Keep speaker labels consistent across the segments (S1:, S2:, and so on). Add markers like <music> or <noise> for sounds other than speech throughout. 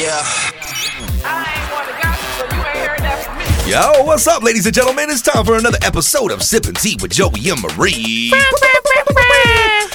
S1: Yeah.
S2: I ain't one to gossip, so you ain't heard that from me.
S3: Yo, what's up, ladies and gentlemen? It's time for another episode of Sipping Tea with Joey and Marie.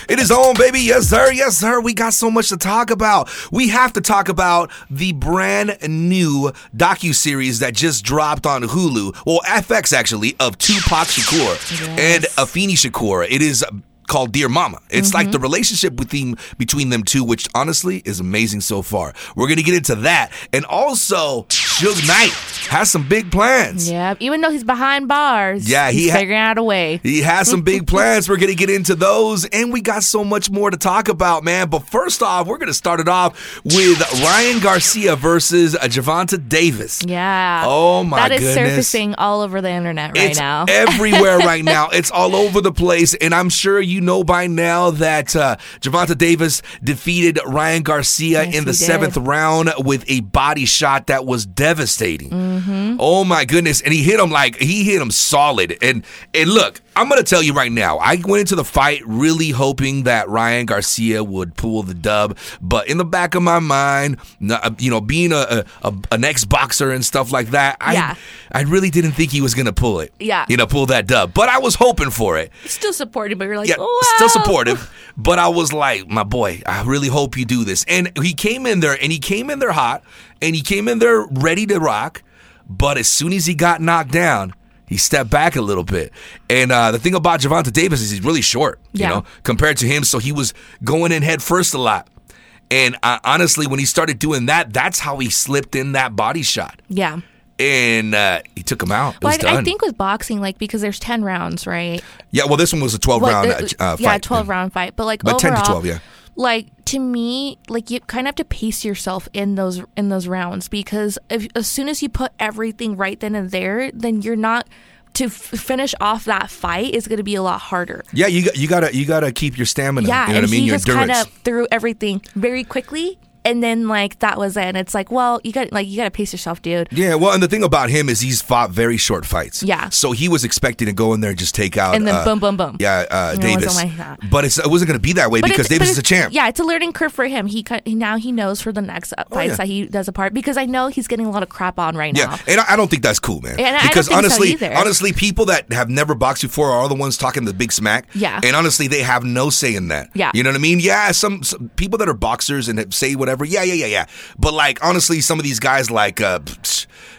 S3: It is on, baby. Yes, sir. Yes, sir. We got so much to talk about. We have to talk about the brand new docu-series that just dropped on Hulu. Well, FX actually, of Tupac Shakur and Afeni Shakur. It is called Dear Mama. It's like the relationship between between them two, which honestly is amazing so far. We're gonna get into that, and also Suge Knight has some big plans.
S4: Yep. Even though he's behind bars,
S3: Yeah, he
S4: he's
S3: ha-
S4: figuring out a way.
S3: He has some big <laughs> plans. We're going to get into those, and we got so much more to talk about, man. But first off, we're going to start it off with Ryan Garcia versus uh, Gervonta Davis.
S4: Yeah.
S3: Oh, my goodness.
S4: That is
S3: goodness.
S4: surfacing all over the internet right
S3: it's
S4: now. <laughs>
S3: everywhere right now. It's all over the place, and I'm sure you know by now that uh, Gervonta Davis defeated Ryan Garcia
S4: Yes,
S3: in the
S4: did.
S3: seventh round with a body shot that was devastating.
S4: Mm-hmm.
S3: Oh my goodness! And he hit him like he hit him solid. And and look, I'm gonna tell you right now. I went into the fight really hoping that Ryan Garcia would pull the dub, but in the back of my mind, uh, you know, being a, a, a an ex boxer and stuff like that, I
S4: Yeah.
S3: I really didn't think he was gonna pull it.
S4: Yeah.
S3: you know, pull that dub. But I was hoping for it.
S4: Still supportive, but you're like,
S3: Yeah,
S4: wow.
S3: still supportive. <laughs> But I was like, my boy, I really hope you do this. And he came in there, and he came in there hot, and he came in there ready to rock. But as soon as he got knocked down, he stepped back a little bit. And uh, the thing about Gervonta Davis is he's really short, you know, compared to him. So he was going in head first a lot. And uh, honestly, when he started doing that, that's how he slipped in that body shot.
S4: Yeah.
S3: And uh, he took him out. It
S4: Well, I, I think with boxing, like because there's ten rounds, right?
S3: yeah, well, this one was a 12
S4: Well,
S3: round
S4: the-
S3: uh, fight.
S4: yeah, twelve round fight. But like
S3: But 10 to 12, yeah.
S4: Like to me, like you kind of have to pace yourself in those in those rounds because if, as soon as you put everything right then and there, then you're not to f- finish off that fight is going to be a lot harder.
S3: Yeah, you got you gotta you gotta keep your stamina.
S4: Yeah,
S3: you know
S4: and
S3: what I mean.
S4: he
S3: Your
S4: just kind of threw everything very quickly, and then like that was it. And it's like, well, you got like you got to pace yourself, dude.
S3: Yeah, well, and the thing about him is he's fought very short fights.
S4: Yeah.
S3: So he was expecting to go in there and just take out.
S4: And then
S3: uh,
S4: boom, boom, boom.
S3: Yeah, uh,
S4: And it wasn't
S3: Davis.
S4: like that.
S3: But it's, it wasn't going to be that way because Davis is a champ. Oh,
S4: Yeah, it's a learning curve for him. He now he knows for the next uh, fights
S3: yeah.
S4: that he does a part because I know he's getting a lot of crap on right
S3: Yeah,
S4: now.
S3: Yeah, and I I don't think that's cool, man.
S4: And I don't
S3: because
S4: think so
S3: honestly,
S4: either.
S3: honestly, people that have never boxed before are the ones talking the big smack.
S4: Yeah.
S3: and honestly, they have no say in that.
S4: Yeah.
S3: you know what I mean. Yeah, some, some people that are boxers and say whatever. Yeah, yeah, yeah, yeah. But like, honestly, some of these guys, like, uh,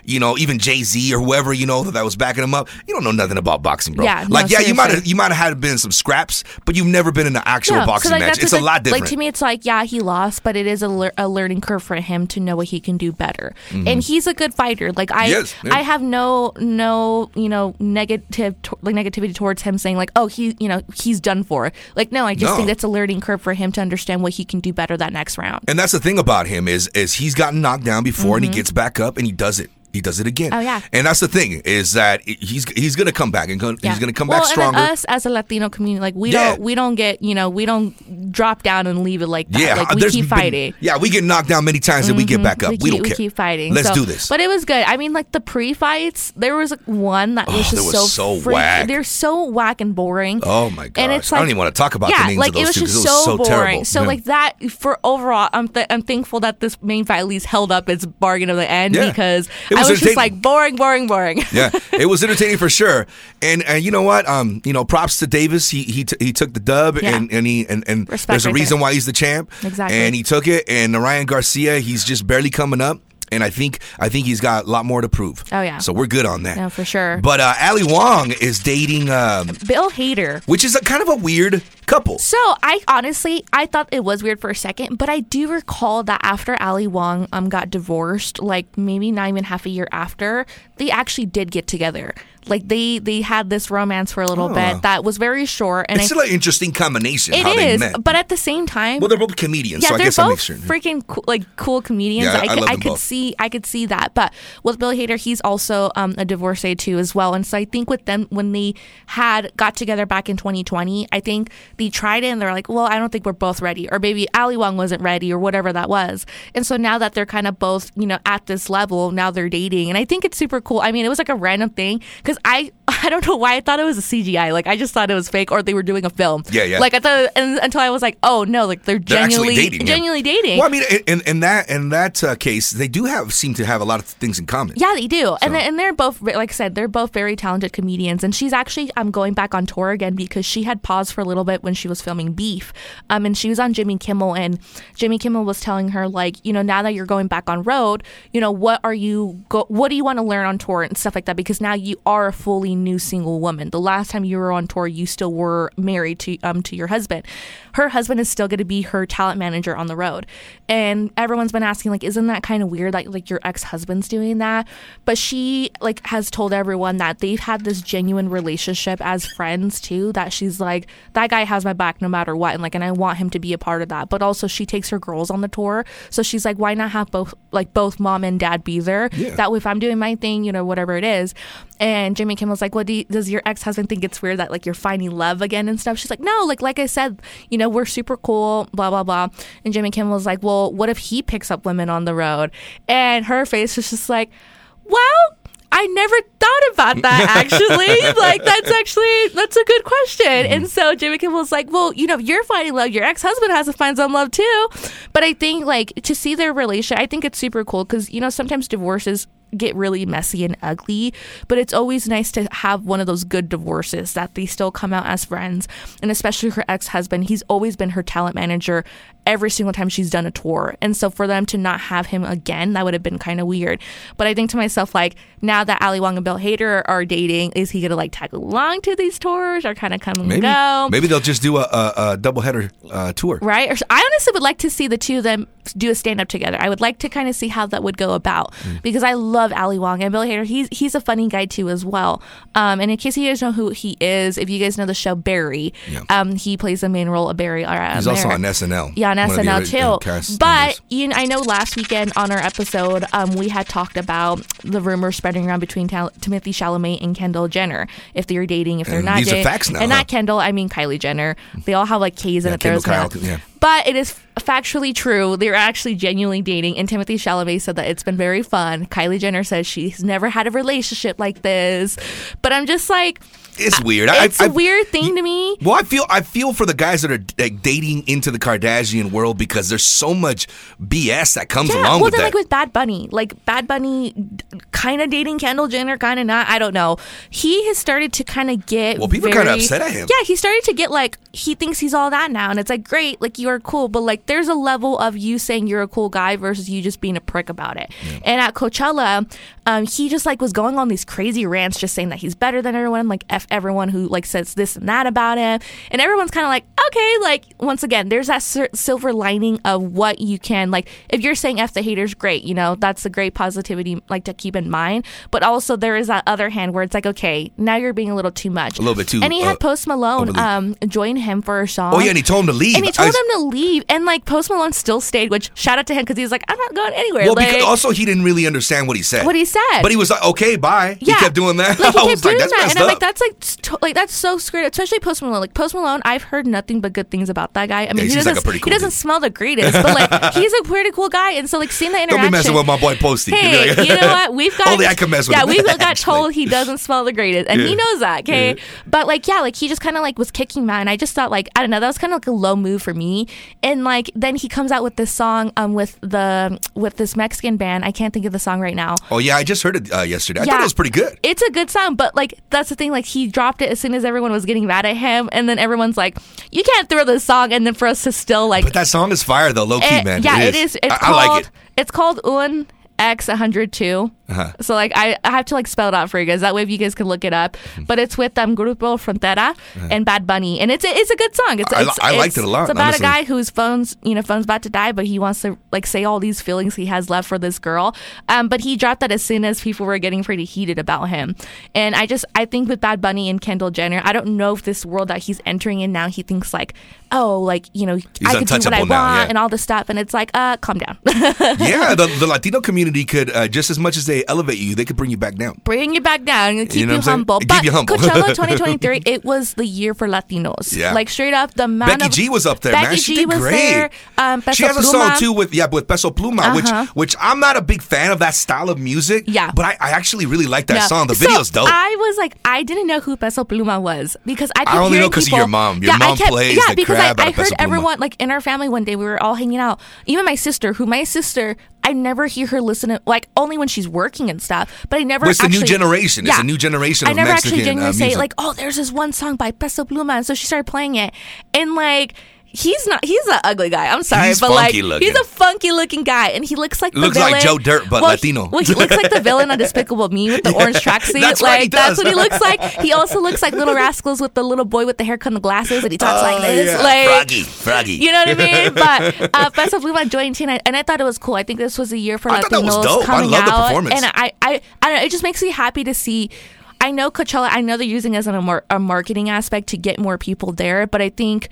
S3: you know, even Jay Z or whoever, you know, that was backing him up. You don't know nothing about boxing, bro.
S4: Yeah, no,
S3: like, yeah, you might have you might have had been some scraps, but you've never been in an actual
S4: Yeah,
S3: boxing
S4: so, like,
S3: match. It's a lot different.
S4: Like to me, it's like yeah, he lost, but it is a, lear- a learning curve for him to know what he can do better. And he's a good fighter. Like I,
S3: Mm-hmm. Yes, yeah.
S4: I have no no you know negative to- like negativity towards him saying like oh he you know he's done for. Like no, I just
S3: No.
S4: think that's a learning curve for him to understand what he can do better that next round.
S3: And that's the thing about him is is he's gotten knocked down before and he mm-hmm. gets back up and he does it. He does it again.
S4: Mm-hmm. Oh, yeah.
S3: And that's the thing is that he's he's gonna come back and go, he's gonna come
S4: well,
S3: back stronger.
S4: Us as a Latino community, like we
S3: Yeah.
S4: don't we don't get you know we don't drop down and leave it like that.
S3: yeah,
S4: like we keep
S3: been-
S4: fighting.
S3: Yeah, we get knocked down many times and we get back up.
S4: We,
S3: We,
S4: keep,
S3: don't
S4: we keep fighting.
S3: Let's
S4: So-
S3: do this.
S4: But it was good. I mean, like the pre-fights, there was like, one that was
S3: Oh,
S4: just
S3: they were
S4: so
S3: so
S4: freak-
S3: whack.
S4: They're so whack and boring.
S3: Oh my god!
S4: And it's
S3: I don't even wanna talk about the
S4: yeah,
S3: names
S4: like
S3: of those
S4: it was
S3: two
S4: just
S3: it was
S4: so,
S3: so
S4: boring.
S3: terrible.
S4: So
S3: Yeah.
S4: like that for overall, I'm th- I'm thankful that this main fight at least held up its bargain of the end because I
S3: was
S4: was just like boring, boring, boring. <laughs>
S3: yeah, it was entertaining for sure. And and you know what? Um, you know, props to Davis. He he t- he took the dub,
S4: Yeah.
S3: and and he and, and
S4: Respect
S3: there's a
S4: right
S3: reason
S4: there.
S3: why he's the champ.
S4: Exactly.
S3: And he took it. And Ryan Garcia, he's just barely coming up. And I think I think he's got a lot more to prove.
S4: Oh, yeah.
S3: So we're good on that.
S4: No, for sure.
S3: But uh, Ali Wong is dating, um,
S4: Bill Hader.
S3: which is a kind of a weird couple.
S4: So I honestly I thought it was weird for a second, but I do recall that after Ali Wong um got divorced, like maybe not even half a year after, they actually did get together. Like they they had this romance for a little
S3: Oh.
S4: bit that was very short, and
S3: It's
S4: I,
S3: still an interesting combination
S4: it
S3: how they met.
S4: But at the same time,
S3: well, they're both comedians,
S4: yeah,
S3: so I
S4: they're both freaking cool, like cool comedians.
S3: Yeah,
S4: I
S3: I
S4: could, I could see, I could see that. But with Bill Hader, he's also um, a divorcee too as well. And so I think with them, when they had got together back in 2020, I think they tried it and they're like, well, I don't think we're both ready, or maybe Ali Wong wasn't ready, or whatever that was. And so now that they're kind of both, you know, at this level, now they're dating, and I think it's super cool. I mean, it was like a random thing because I <laughs> I don't know why I thought it was a CGI. Like I just thought it was fake or they were doing a film.
S3: Yeah, yeah.
S4: Like I thought and, until I was like, oh no, like they're,
S3: They're
S4: genuinely
S3: dating, yeah.
S4: genuinely dating.
S3: Well, I mean, in, in that in that uh, case, they do have seem to have a lot of things in common.
S4: Yeah, they do, and and they're both like I said, they're both very talented comedians. And she's actually um going back on tour again because she had paused for a little bit when she was filming Beef, um, and she was on Jimmy Kimmel, and Jimmy Kimmel was telling her like, you know, now that you're going back on road, you know, what are you go, what do you want to learn on tour and stuff like that? Because now you are a fully new single woman. The last time you were on tour, you still were married to um to your husband. Her husband is still going to be her talent manager on the road, and everyone's been asking like, isn't that kind of weird? Like like your ex husband's doing that, but she like has told everyone that they've had this genuine relationship as friends too. That she's like that guy has my back no matter what, and like and I want him to be a part of that. But also she takes her girls on the tour, so she's like, why not have both like both mom and dad be there?
S3: Yeah.
S4: That way, if I'm doing my thing, you know, whatever it is. And Jimmy Kimmel's like, well, do you, does your ex husband think it's weird that like you're finding love again and stuff? She's like, no, like like I said, you know, we're super cool, blah blah blah. And Jimmy Kimmel's like, well, what if he picks up women on the road? And her face was just like, well. I never thought about that <laughs> actually. like that's <laughs> actually that's a good question. And so Jimmy Kimmel's like, well, you know, you're finding love. Your ex husband has to find some love too. But I think like to see their relation, I think it's super cool because you know sometimes divorces get really messy and ugly, but it's always nice to have one of those good divorces that they still come out as friends. And especially her ex husband, he's always been her talent manager every single time she's done a tour. And so for them to not have him again, that would have been kind of weird. But I think to myself, like, now that Ali Wong and Bill Hader are dating, is he gonna like tag along to these tours or kind of come and
S3: Maybe
S4: go?
S3: maybe they'll just do a, a, a doubleheader uh, tour.
S4: right? Or I honestly would like to see the two of them do a stand up together. I would like to kind of see how that would go about
S3: Mm.
S4: because I love Ali Wong and Bill Hader. He's he's a funny guy too as well. Um, and in case you guys know who he is, if you guys know the show Barry,
S3: Yeah.
S4: um, he plays the main role of Barry. Uh,
S3: He's also on SNL.
S4: Yeah, on SNL
S3: uh,
S4: too.
S3: cast
S4: but you know, I know last weekend on our episode, um, we had talked about the rumors spreading around between Timothée Chalamet and Kendall Jenner if they're dating, if they're
S3: And
S4: not
S3: these are facts now,
S4: and
S3: huh?
S4: not Kendall, I mean Kylie Jenner. They all have like K's in
S3: Yeah,
S4: it there.
S3: Kyle, yeah.
S4: But it is factually true. They're actually genuinely dating, and Timothée Chalamet said that it's been very fun. Kylie Jenner says she's never had a relationship like this, but I'm just like,
S3: it's weird. I-
S4: it's
S3: I-
S4: a weird thing to me.
S3: Well, I feel I feel for the guys that are like dating into the Kardashian world because there's so much BS that comes
S4: Yeah,
S3: along
S4: well,
S3: with
S4: then
S3: that.
S4: like with Bad Bunny, like Bad Bunny, kind of dating Kendall Jenner, kind of not. I don't know. He has started to kind of get.
S3: Well, people are kinda upset at him.
S4: Yeah, he started to get like he thinks he's all that now, and it's like great, like you are cool, but like there's a level of you saying you're a cool guy versus you just being a prick about it. And at Coachella, um, he just like was going on these crazy rants, just saying that he's better than everyone, like f everyone who like says this and that about him, and everyone's kind of like okay, like once again, there's that sil- silver lining of what you can like. If you're saying f the haters, great, you know that's a great positivity like to keep in mind. But also there is that other hand where it's like okay, now you're being a little too much,
S3: A little bit too,
S4: And he
S3: uh,
S4: had Post Malone um join him for a song.
S3: oh yeah, and he told him to leave.
S4: And he told
S3: was-
S4: him to leave, and like Post Malone still stayed. Which shout out to him because he's like, I'm not going anywhere.
S3: Well,
S4: like,
S3: because also he didn't really understand what he said.
S4: What he said.
S3: But he was like, okay, bye.
S4: yeah,
S3: He kept doing that. <laughs>
S4: Like he
S3: I
S4: kept
S3: like,
S4: doing
S3: that's
S4: that, and I'm
S3: up.
S4: like, that's like, st- like that's so screwed. Especially Post Malone. Like Post Malone, I've heard nothing but good things about that guy. I mean,
S3: he
S4: he doesn't.
S3: like cool
S4: he doesn't
S3: dude.
S4: smell the greatest, but like <laughs> he's a pretty cool guy. And so like seeing the
S3: Don't
S4: interaction.
S3: be messing with my boy Posty.
S4: Hey,
S3: like-
S4: you know what? <laughs> We've got
S3: Only I can mess with
S4: Yeah,
S3: him.
S4: we got <laughs>
S3: Actually.
S4: told he doesn't smell the greatest, and he knows that. Okay,
S3: Yeah.
S4: but like yeah, like he just kind of like was kicking that, and I just thought like I don't know, that was kind of like a low move for me. And like then he comes out with this song um with the with this Mexican band. I can't think of the song right now.
S3: Oh yeah, I just heard it uh, yesterday. I thought
S4: Yeah.
S3: it was pretty good.
S4: It's a good song, but like that's the thing. Like he dropped it as soon as everyone was getting mad at him, and then everyone's like, "You can't throw this song," and then for us to still like,
S3: But that song is fire though, low key,
S4: it-
S3: man.
S4: yeah,
S3: it
S4: it is. It's
S3: I,
S4: called
S3: I like it.
S4: it's called Un X 102.
S3: Uh-huh.
S4: So like I, I have to like spell it out for you guys. That way if you guys can look it up.
S3: Mm-hmm.
S4: But it's with um Grupo Frontera and Bad Bunny, and it's a, it's a good song. It's,
S3: Uh-huh. I
S4: it's
S3: I liked
S4: it's-
S3: it a lot,
S4: It's about
S3: honestly.
S4: a guy whose phone's you know phone's about to die, but he wants to like say all these feelings he has left for this girl. Um, but he dropped that as soon as people were getting pretty heated about him. And I just I think with Bad Bunny and Kendall Jenner, I don't know if this world that he's entering in now, he thinks like, oh, like you know, I can do what I
S3: untouchable
S4: want
S3: now, yeah.
S4: and all this stuff, and it's like, uh, calm down. <laughs>
S3: yeah, the, the Latino community community could uh, just as much as they elevate you, they could bring you back down.
S4: bring you back down and keep
S3: You know
S4: you,
S3: what I'm saying?
S4: humble.
S3: Keep
S4: but
S3: you humble.
S4: Coachella <laughs> 2023, it was the year for Latinos.
S3: Yeah.
S4: Like straight up, the amount
S3: Becky
S4: of
S3: G was up there,
S4: Becky
S3: man. She
S4: G
S3: did
S4: was
S3: great.
S4: there. Um,
S3: she has a
S4: Pluma.
S3: song too with yeah with Peso Pluma,
S4: Uh-huh.
S3: which which I'm not a big fan of that style of music.
S4: Yeah.
S3: but I, I actually really like that
S4: Yeah.
S3: song. The
S4: So,
S3: video's dope.
S4: I was like, I didn't know who Peso Pluma was because I kept
S3: I only know because of your mom. Your
S4: yeah, I
S3: mom
S4: kept,
S3: plays
S4: yeah,
S3: the
S4: because I, I heard everyone like in our family one day we were all hanging out. Even my sister, who my sister, I never hear her listen to like only when she's working and stuff. But I never.
S3: Well, it's the new
S4: actually-
S3: generation. It's a new generation
S4: I never
S3: Mexican,
S4: actually genuinely
S3: uh,
S4: say like, oh, there's this one song by Peso Pluma, and so she started playing it, and like. He's not. He's an ugly guy. I'm sorry,
S3: He's
S4: but like,
S3: funky looking.
S4: he's a funky looking guy, and he looks like the
S3: Looks like. Joe Dirt, but
S4: well,
S3: Latino.
S4: He, well, he looks like the villain on Despicable Me with the <laughs> orange tracksuit.
S3: that's
S4: like
S3: right, he
S4: that's
S3: does.
S4: what he looks like. He also looks like Little Rascals with the little boy with the haircut and the glasses, and he talks like
S3: Oh,
S4: this. Like
S3: Froggy, Froggy.
S4: You know what I <laughs> mean? But uh, Peso Pluma joined and I, and I thought it was cool. I think this was a year for
S3: I thought that was
S4: Latinos
S3: dope. I
S4: coming
S3: love the
S4: out,
S3: performance.
S4: and I, I, I don't know. It just makes me happy to see. I know Coachella. I know they're using it as an, a, mar- a marketing aspect to get more people there, but I think.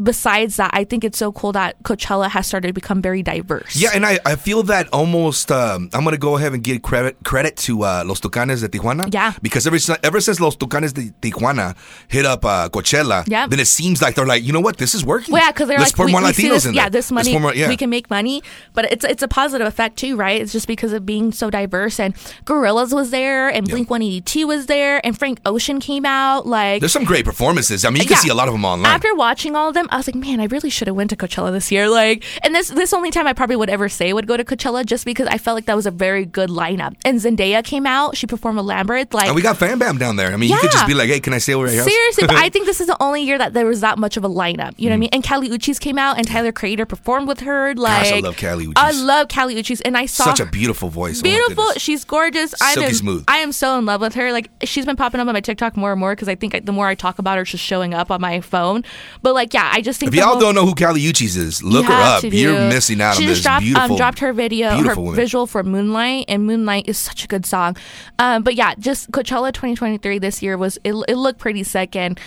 S4: Besides that, I think it's so cool that Coachella has started to become very diverse.
S3: Yeah, and I, I feel that almost. Um, I'm gonna go ahead and give credit credit to uh, Los Tucanes de Tijuana.
S4: Yeah.
S3: Because ever since, ever since Los Tucanes de Tijuana hit up uh, Coachella,
S4: Yeah.
S3: then it seems like they're like, you know what, this is working.
S4: Well, yeah, because they're
S3: Let's
S4: like, we,
S3: more
S4: we
S3: Latinos
S4: this,
S3: in
S4: yeah,
S3: there.
S4: this money,
S3: more- yeah.
S4: we can make money, but it's it's a positive effect too, right? It's just because of being so diverse. And Gorillaz was there, and Blink One Eighty Two was there, and Frank Ocean came out. Like,
S3: There's some great performances. I mean, you can
S4: Yeah.
S3: see a lot of them online.
S4: After watching all of them, I was like, man, I really should have went to Coachella this year. Like, and this this only time I probably would ever say would go to Coachella, just because I felt like that was a very good lineup. And Zendaya came out; she performed with Labrinth. Like,
S3: and we got Fan Bam down there. I mean, you could just be like, hey, can I stay over at your?
S4: Seriously, but I <laughs> think this is the only year that there was that much of a lineup. You know what I
S3: Mm.
S4: mean? And Kali Uchis came out, and Tyler Creator performed with her. Like,
S3: Gosh, I love Kali Uchis.
S4: I love Kali Uchis, and I saw
S3: Such a beautiful voice. Oh
S4: Beautiful.
S3: goodness.
S4: She's gorgeous. I'm
S3: Silky
S4: in,
S3: smooth.
S4: I am so in love with her. Like she's been popping up on my TikTok more and more because I think I, the more I talk about her, she's showing up on my phone. But like, yeah, I just think
S3: If y'all
S4: whole-
S3: don't know who Kali Uchis is, look her up. You're missing out
S4: she
S3: on this
S4: dropped,
S3: beautiful,
S4: um, dropped her video, her
S3: woman.
S4: visual for Moonlight, and Moonlight is such a good song. Um, but yeah, just Coachella 2023 this year was it, it looked pretty sick, and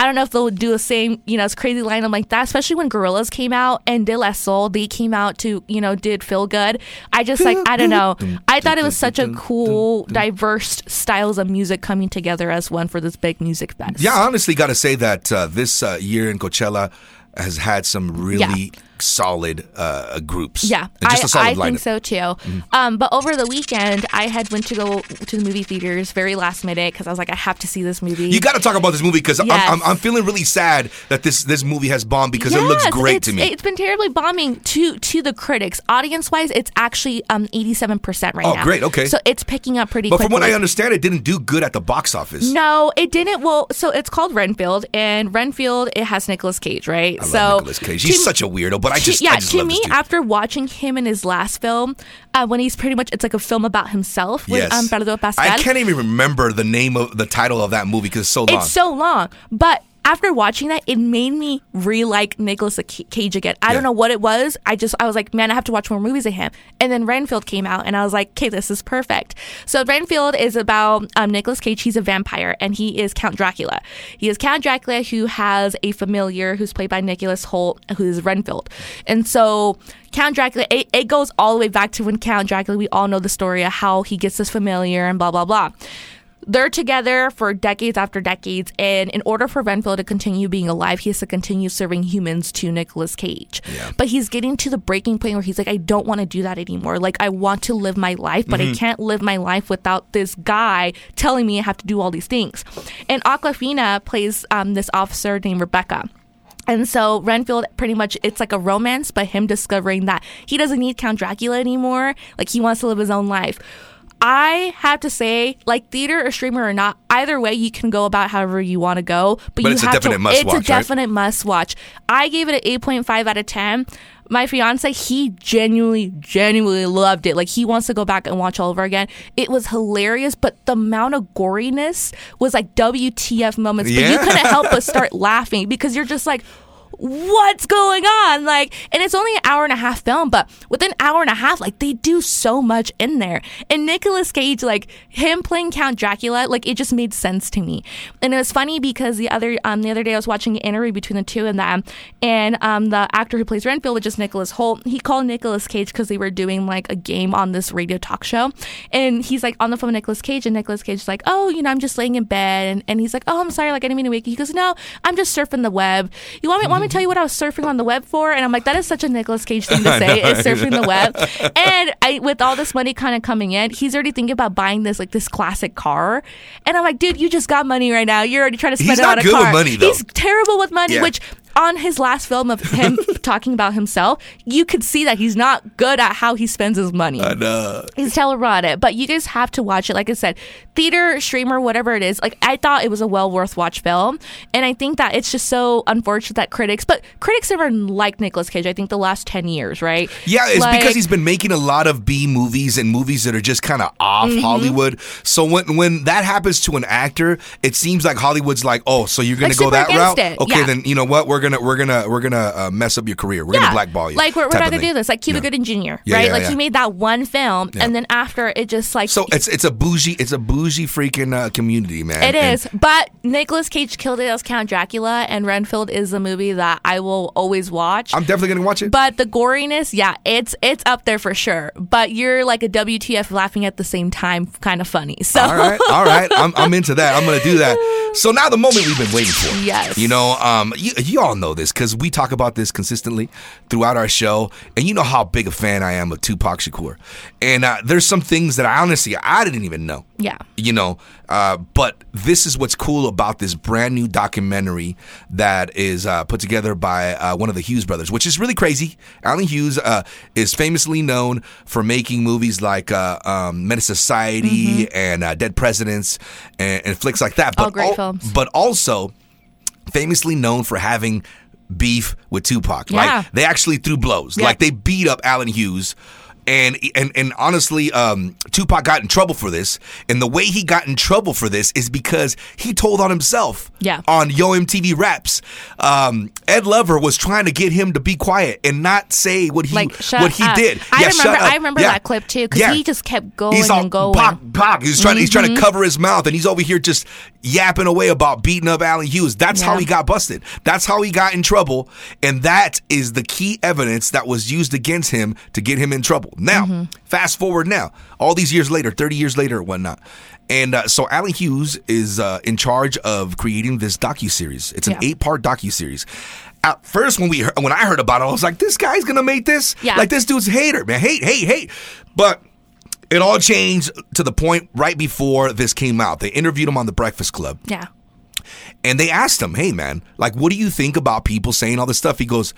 S4: I don't know if they'll do the same, you know, it's crazy lineup like that, especially when Gorillaz came out and De La Soul, they came out to, you know, did feel good. I just like, I don't know. I thought it was such a cool, diverse styles of music coming together as one for this big music fest.
S3: Yeah, I honestly got to say that uh, this uh, year in Coachella has had some really solid uh, groups.
S4: Yeah, I, I.
S3: Mm-hmm.
S4: think so too. Um, but over the weekend, I had went to go to the movie theaters very last minute because I was like, I have to see this movie.
S3: You got to talk about this movie because
S4: Yes.
S3: I'm, I'm, I'm feeling really sad that this this movie has bombed because it looks great to me.
S4: It's been terribly bombing to to the critics. Audience wise, it's actually um 87 percent right
S3: Oh,
S4: now.
S3: great, okay.
S4: So it's picking up pretty.
S3: but
S4: quickly.
S3: from what I understand, it didn't do good at the box office.
S4: No, it didn't. Well, so it's called Renfield, and Renfield it has Nicolas Cage, right?
S3: I love
S4: so
S3: Nicolas Cage. He's
S4: to-
S3: such a weirdo, but I
S4: to- yeah,
S3: I just
S4: to me, after watching him in his last film, uh, when he's pretty much it's like a film about himself with
S3: yes.
S4: um, Pedro Pascal.
S3: I can't even remember the name of the title of that movie because it's so long.
S4: It's so long, but after watching that, it made me re-like Nicolas Cage again. I
S3: Yeah.
S4: don't know what it was. I just I was like, man, I have to watch more movies of him. And then Renfield came out, and I was like, okay, this is perfect. So Renfield is about um, Nicolas Cage. He's a vampire, and he is Count Dracula. He is Count Dracula who has a familiar who's played by Nicholas Hoult, who is Renfield. And so Count Dracula, it, it goes all the way back to when Count Dracula. We all know the story of how he gets this familiar and blah blah blah they're together for decades after decades, and in order for Renfield to continue being alive, he has to continue serving humans to Nicolas Cage.
S3: Yeah.
S4: But he's getting to the breaking point where he's like, I don't want to do that anymore. Like, I want to live my life, but
S3: Mm-hmm.
S4: I can't live my life without this guy telling me I have to do all these things. And Awkwafina plays um, this officer named Rebecca. And so Renfield pretty much it's like a romance, but him discovering that he doesn't need Count Dracula anymore. Like he wants to live his own life. I have to say, like theater or streamer or not, either way you can go about however you want to go. But,
S3: But
S4: you
S3: it's a
S4: have
S3: definite
S4: to,
S3: must
S4: It's
S3: watch, It's
S4: a
S3: right?
S4: definite must watch. I gave it an eight point five out of ten. My fiance, he genuinely, genuinely loved it. Like he wants to go back and watch all over again. It was hilarious, but the amount of goriness was like WTF moments. But you
S3: Yeah.
S4: couldn't help but <laughs> start laughing because you're just like, what's going on? Like, and it's only an hour and a half film, but within an hour and a half, like they do so much in there. And Nicolas Cage, like him playing Count Dracula, like it just made sense to me. And it was funny because the other um the other day I was watching an interview between the two of them, and um the actor who plays Renfield, which is Nicholas Hoult, he called Nicolas Cage because they were doing like a game on this radio talk show, and he's like on the phone with Nicolas Cage, and Nicolas Cage's like, oh, you know, I'm just laying in bed, and, and he's like, oh, I'm sorry, like I didn't mean to wake you. He goes, no, I'm just surfing the web. You want me want me tell you what I was surfing on the web for? And I'm like, that is such a Nicolas Cage thing to <laughs> say, is surfing the web. <laughs> And I, with all this money kind of coming in, he's already thinking about buying this like this classic car. And I'm like, dude, you just got money right now. You're already trying to spend
S3: He's
S4: it on a
S3: good with
S4: car.
S3: money, though.
S4: He's terrible with money,
S3: Yeah.
S4: which on his last film of him <laughs> talking about himself, you could see that he's not good at how he spends his money.
S3: And, uh,
S4: He's terrible at it, but you guys have to watch it. Like I said, theater, streamer, whatever it is. Like I thought it was a well worth watch film, and I think that it's just so unfortunate that critics, but critics never liked Nicolas Cage. I think the last ten years, right?
S3: Yeah, it's
S4: Like-
S3: because he's been making a lot of B movies and movies that are just kind of off
S4: Mm-hmm.
S3: Hollywood. So when when that happens to an actor, it seems like Hollywood's like, oh, so you're gonna
S4: Like,
S3: go that route?
S4: it,
S3: Okay,
S4: yeah.
S3: then you know what? We're gonna we're gonna we're gonna uh, mess up your career. We're gonna blackball you.
S4: Like we're, we're not gonna do this. Like Cuba
S3: Yeah.
S4: Gooding Jr. Right?
S3: yeah,
S4: like
S3: yeah.
S4: he made that one film,
S3: Yeah.
S4: and then after it just like
S3: So it's it's a bougie it's a bougie freaking uh, community, man.
S4: It
S3: And-
S4: is, but Nicolas Cage killed it as Count Dracula, and Renfield is a movie that I will always watch.
S3: I'm definitely gonna watch it.
S4: but the goriness, yeah, it's it's up there for sure. But you're like a WTF laughing at the same time, kind of funny. So
S3: all right, all right. I'm, I'm into that. I'm gonna do that. <laughs> So now the moment we've been waiting for.
S4: Yes.
S3: You know, um, you, you all know this because we talk about this consistently throughout our show, and you know how big a fan I am of Tupac Shakur. And uh, there's some things that I honestly I didn't even know.
S4: Yeah.
S3: You know, uh, but this is what's cool about this brand new documentary that is uh, put together by uh, one of the Hughes brothers, which is really crazy. Allen Hughes uh, is famously known for making movies like uh, um, Menace Society and uh, Dead Presidents and, and flicks like that. But
S4: All great films.
S3: But also famously known for having beef with Tupac.
S4: Yeah.
S3: Like they actually threw blows.
S4: Yeah.
S3: Like they beat up Allen Hughes. And, and and honestly, um, Tupac got in trouble for this, and the way he got in trouble for this is because he told on himself.
S4: Yeah.
S3: On Yo MTV Raps, um, Ed Lover was trying to get him to be quiet and not say what he
S4: like
S3: what he
S4: up.
S3: did.
S4: I
S3: Yeah,
S4: remember. I remember
S3: Yeah.
S4: that clip too because
S3: Yeah.
S4: he just kept going
S3: He's all
S4: and going.
S3: Pac, Pac. He's trying. He's trying
S4: Mm-hmm.
S3: to cover his mouth, and he's over here just yapping away about beating up Allen Hughes. That's how he got busted. That's how he got in trouble, and that is the key evidence that was used against him to get him in trouble. Now,
S4: Mm-hmm.
S3: fast forward now, all these years later, thirty years later, or whatnot. And uh, so Allen Hughes is uh, in charge of creating this docu series. It's an
S4: Yeah.
S3: eight-part docu series. At first, when we heard, when I heard about it, I was like, "This guy's gonna make this?
S4: Yeah.
S3: Like this dude's a hater, man. Hate, hate, hate." But it all changed to the point right before this came out. They interviewed him on the Breakfast Club
S4: Yeah.
S3: and they asked him, "Hey man, like what do you think about people saying all this stuff?" He goes,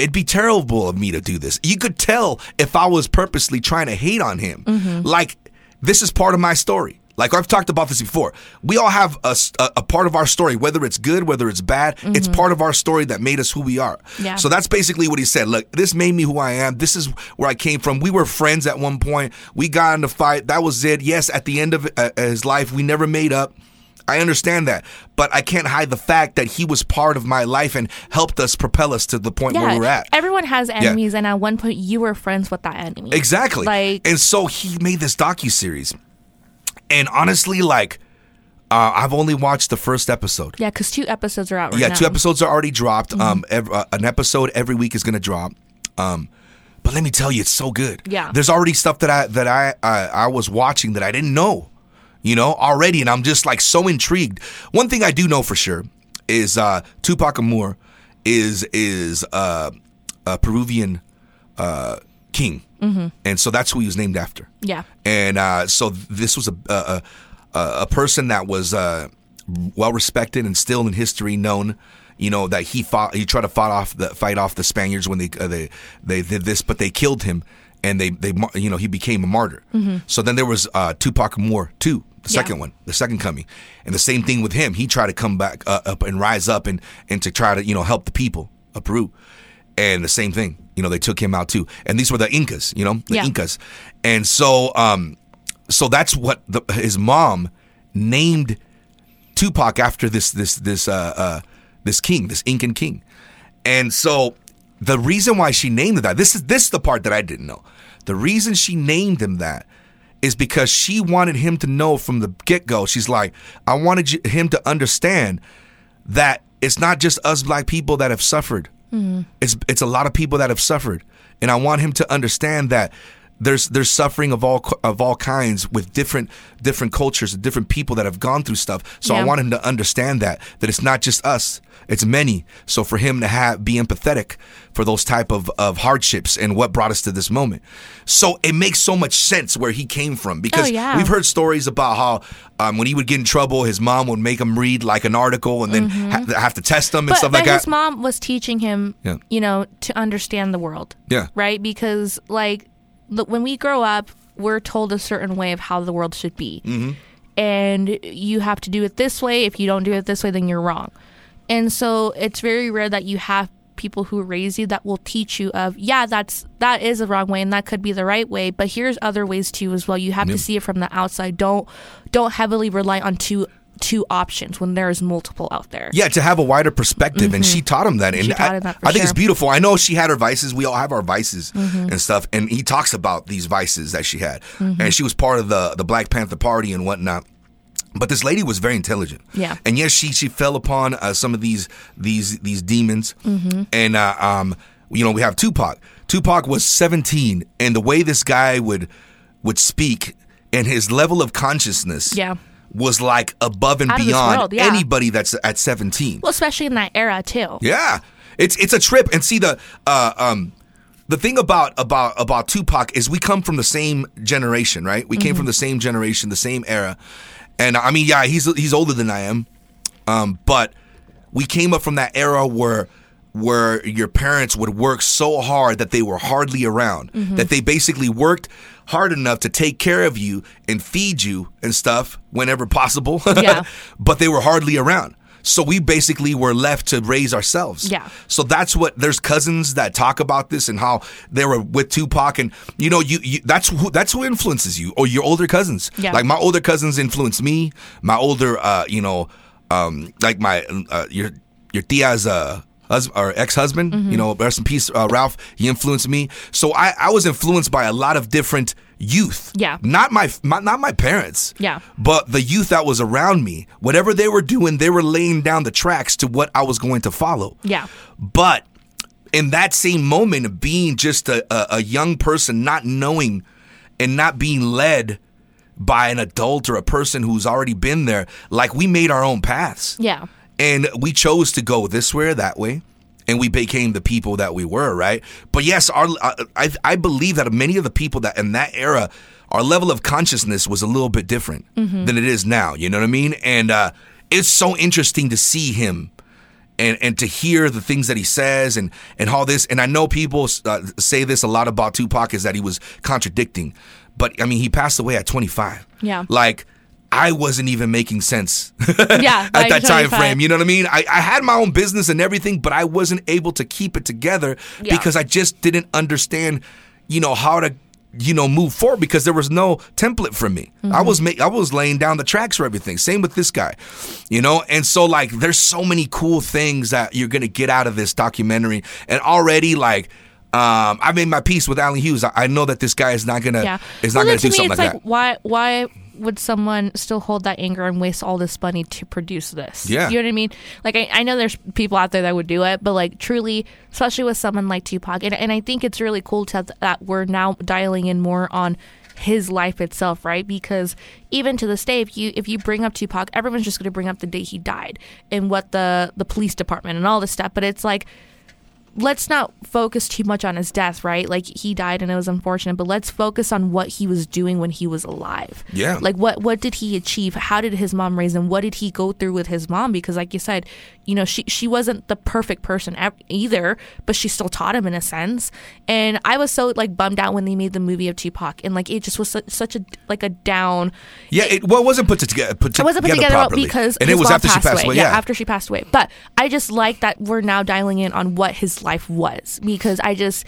S3: "It'd be terrible of me to do this. You could tell if I was purposely trying to hate on him. Like this is part of my story." Like I've talked about this before. We all have a part of our story, whether it's good, whether it's bad. It's part of our story that made us who we are.
S4: Yeah.
S3: So that's basically what he said. Look, this made me who I am. This is where I came from. We were friends at one point. We got in a fight. That was it. Yes, at the end of uh, his life, we never made up. I understand that, but I can't hide the fact that he was part of my life and helped us propel us to the point where we're at.
S4: Everyone has enemies, and at one point you were friends with that enemy.
S3: Exactly.
S4: Like
S3: and so he made this docu series, and honestly, like, uh, I've only watched the first episode.
S4: yeah, because two episodes are out right
S3: yeah,
S4: now.
S3: two episodes are already dropped.
S4: Mm-hmm.
S3: Um, ev- uh, an episode every week is gonna drop. Um, but let me tell you, it's so good.
S4: Yeah.
S3: there's already stuff that I that I I, I was watching that I didn't know, you know, already, and I'm just like so intrigued. One thing I do know for sure is uh, Tupac Amaru is is uh, a Peruvian uh, king, mm-hmm. and so that's who he was named after.
S4: Yeah.
S3: and uh, so this was a a, a, a person that was uh, well respected and still in history known. You know that he fought. He tried to fight off the fight off the Spaniards when they uh, they they did this, but they killed him, and they they you know he became a martyr. So then there was uh, Tupac Amur too, the
S4: Yeah.
S3: second one, the second coming, and the same thing with him. He tried to come back uh, up and rise up and and to try to you know help the people of Peru, and the same thing. You know they took him out too, and these were the Incas. You know the
S4: Yeah.
S3: Incas, and so um so that's what the, his mom named Tupac after this this this uh, uh this king, this Incan king, And so the reason why she named him that this is this is the part that I didn't know. The reason she named him that is because she wanted him to know from the get go. She's like, I wanted you, him to understand that it's not just us black people that have suffered. Mm-hmm. It's it's a lot of people that have suffered, and I want him to understand that there's there's suffering of all of all kinds with different different cultures and different people that have gone through stuff. So I want him to understand that that it's not just us, it's many. So for him to have be empathetic for those type of of hardships and what brought us to this moment. So it makes so much sense where he came from because
S4: Oh, yeah.
S3: we've heard stories about how um, when he would get in trouble, his mom would make him read like an article and then ha- have to test him and
S4: Mm-hmm. But,
S3: stuff
S4: but
S3: like that.
S4: his mom was teaching him,
S3: Yeah.
S4: you know, to understand the world.
S3: Yeah.
S4: Right? Because, like, when we grow up, we're told a certain way of how the world should be.
S3: Mm-hmm.
S4: And you have to do it this way. If you don't do it this way, then you're wrong. And so it's very rare that you have people who raise you that will teach you of yeah that's that is the wrong way and that could be the right way but here's other ways too as well you have to see it from the outside don't don't heavily rely on two two options when there's multiple out there
S3: Yeah, to have a wider perspective, and she taught him that. And
S4: Mm-hmm.
S3: I,
S4: him that
S3: I think it's
S4: sure. Mm-hmm.
S3: beautiful. I know she had her vices. We all have our vices and stuff. And he talks about these vices that she had,
S4: Mm-hmm.
S3: and she was part of the the Black Panther Party and whatnot. But this lady was very intelligent.
S4: Yeah.
S3: And yes, she she fell upon uh, some of these these these demons.
S4: Mm-hmm.
S3: And uh, um, you know, we have Tupac. Tupac was 17, and the way this guy would would speak and his level of consciousness.
S4: Yeah.
S3: Was like above and
S4: Out
S3: beyond
S4: world, yeah.
S3: anybody that's at 17.
S4: well especially in that era too
S3: Yeah, it's it's a trip. And see the uh, um the thing about about about Tupac is we come from the same generation, right? We came from the same generation, the same era. And I mean, yeah, he's he's older than I am, um, but we came up from that era where where your parents would work so hard that they were hardly around that they basically worked hard enough to take care of you and feed you and stuff whenever possible <laughs>
S4: Yeah.
S3: but they were hardly around so we basically were left to raise ourselves
S4: Yeah.
S3: so that's what there's cousins that talk about this and how they were with Tupac and you know you, you that's who that's who influences you or your older cousins
S4: Yeah.
S3: like my older cousins influenced me my older uh you know um like my uh, your your tia's uh hus- or ex-husband
S4: Mm-hmm.
S3: you know rest in peace uh, Ralph he influenced me so I I was influenced by a lot of different youth
S4: Yeah.
S3: not my, my not my parents
S4: Yeah.
S3: but the youth that was around me whatever they were doing they were laying down the tracks to what I was going to follow
S4: Yeah.
S3: but in that same moment of being just a, a, a young person, not knowing and not being led by an adult or a person who's already been there, like we made our own paths.
S4: Yeah.
S3: And we chose to go this way or that way. And we became the people that we were, right? But yes, our I, I believe that many of the people that in that era, our level of consciousness was a little bit different than it is now. You know what I mean? And uh, it's so interesting to see him and and to hear the things that he says and and all this and I know people uh, say this a lot about Tupac is that he was contradicting but I mean he passed away at 25
S4: Yeah.
S3: like I wasn't even making sense <laughs>
S4: Yeah.
S3: at that time frame you know what I mean I, I had my own business and everything but I wasn't able to keep it together
S4: Yeah.
S3: because I just didn't understand you know how to you know move forward because there was no template for me
S4: Mm-hmm.
S3: i was ma- i was laying down the tracks for everything same with this guy you know and so like there's so many cool things that you're gonna get out of this documentary and already like um, I made my peace with Allen Hughes. I, I know that this guy is not gonna
S4: Yeah.
S3: is
S4: well,
S3: not gonna
S4: then
S3: do
S4: me,
S3: something
S4: it's
S3: like,
S4: like,
S3: that.
S4: why why would someone still hold that anger and waste all this money to produce this?
S3: Yeah.
S4: You know what I mean? Like I, I know there's people out there that would do it, but like truly, especially with someone like Tupac, and, and I think it's really cool to, that we're now dialing in more on his life itself, right? Because even to this day, if you if you bring up Tupac, everyone's just going to bring up the day he died and what the the police department and all this stuff. But it's like let's not focus too much on his death, right? Like he died and it was unfortunate, but let's focus on what he was doing when he was alive.
S3: Yeah.
S4: Like what what did he achieve? How did his mom raise him? What did he go through with his mom? Because like you said, you know, she she wasn't the perfect person either, but she still taught him in a sense. And I was so like bummed out when they made the movie of Tupac, and like it just was su- such a like a down.
S3: Yeah, it well, it wasn't put together. Put
S4: It wasn't put
S3: together, properly.
S4: because
S3: and
S4: his
S3: it was
S4: mom
S3: after she passed away.
S4: Yeah,
S3: Yeah,
S4: after she passed away. But I just like that we're now dialing in on what his life was because I just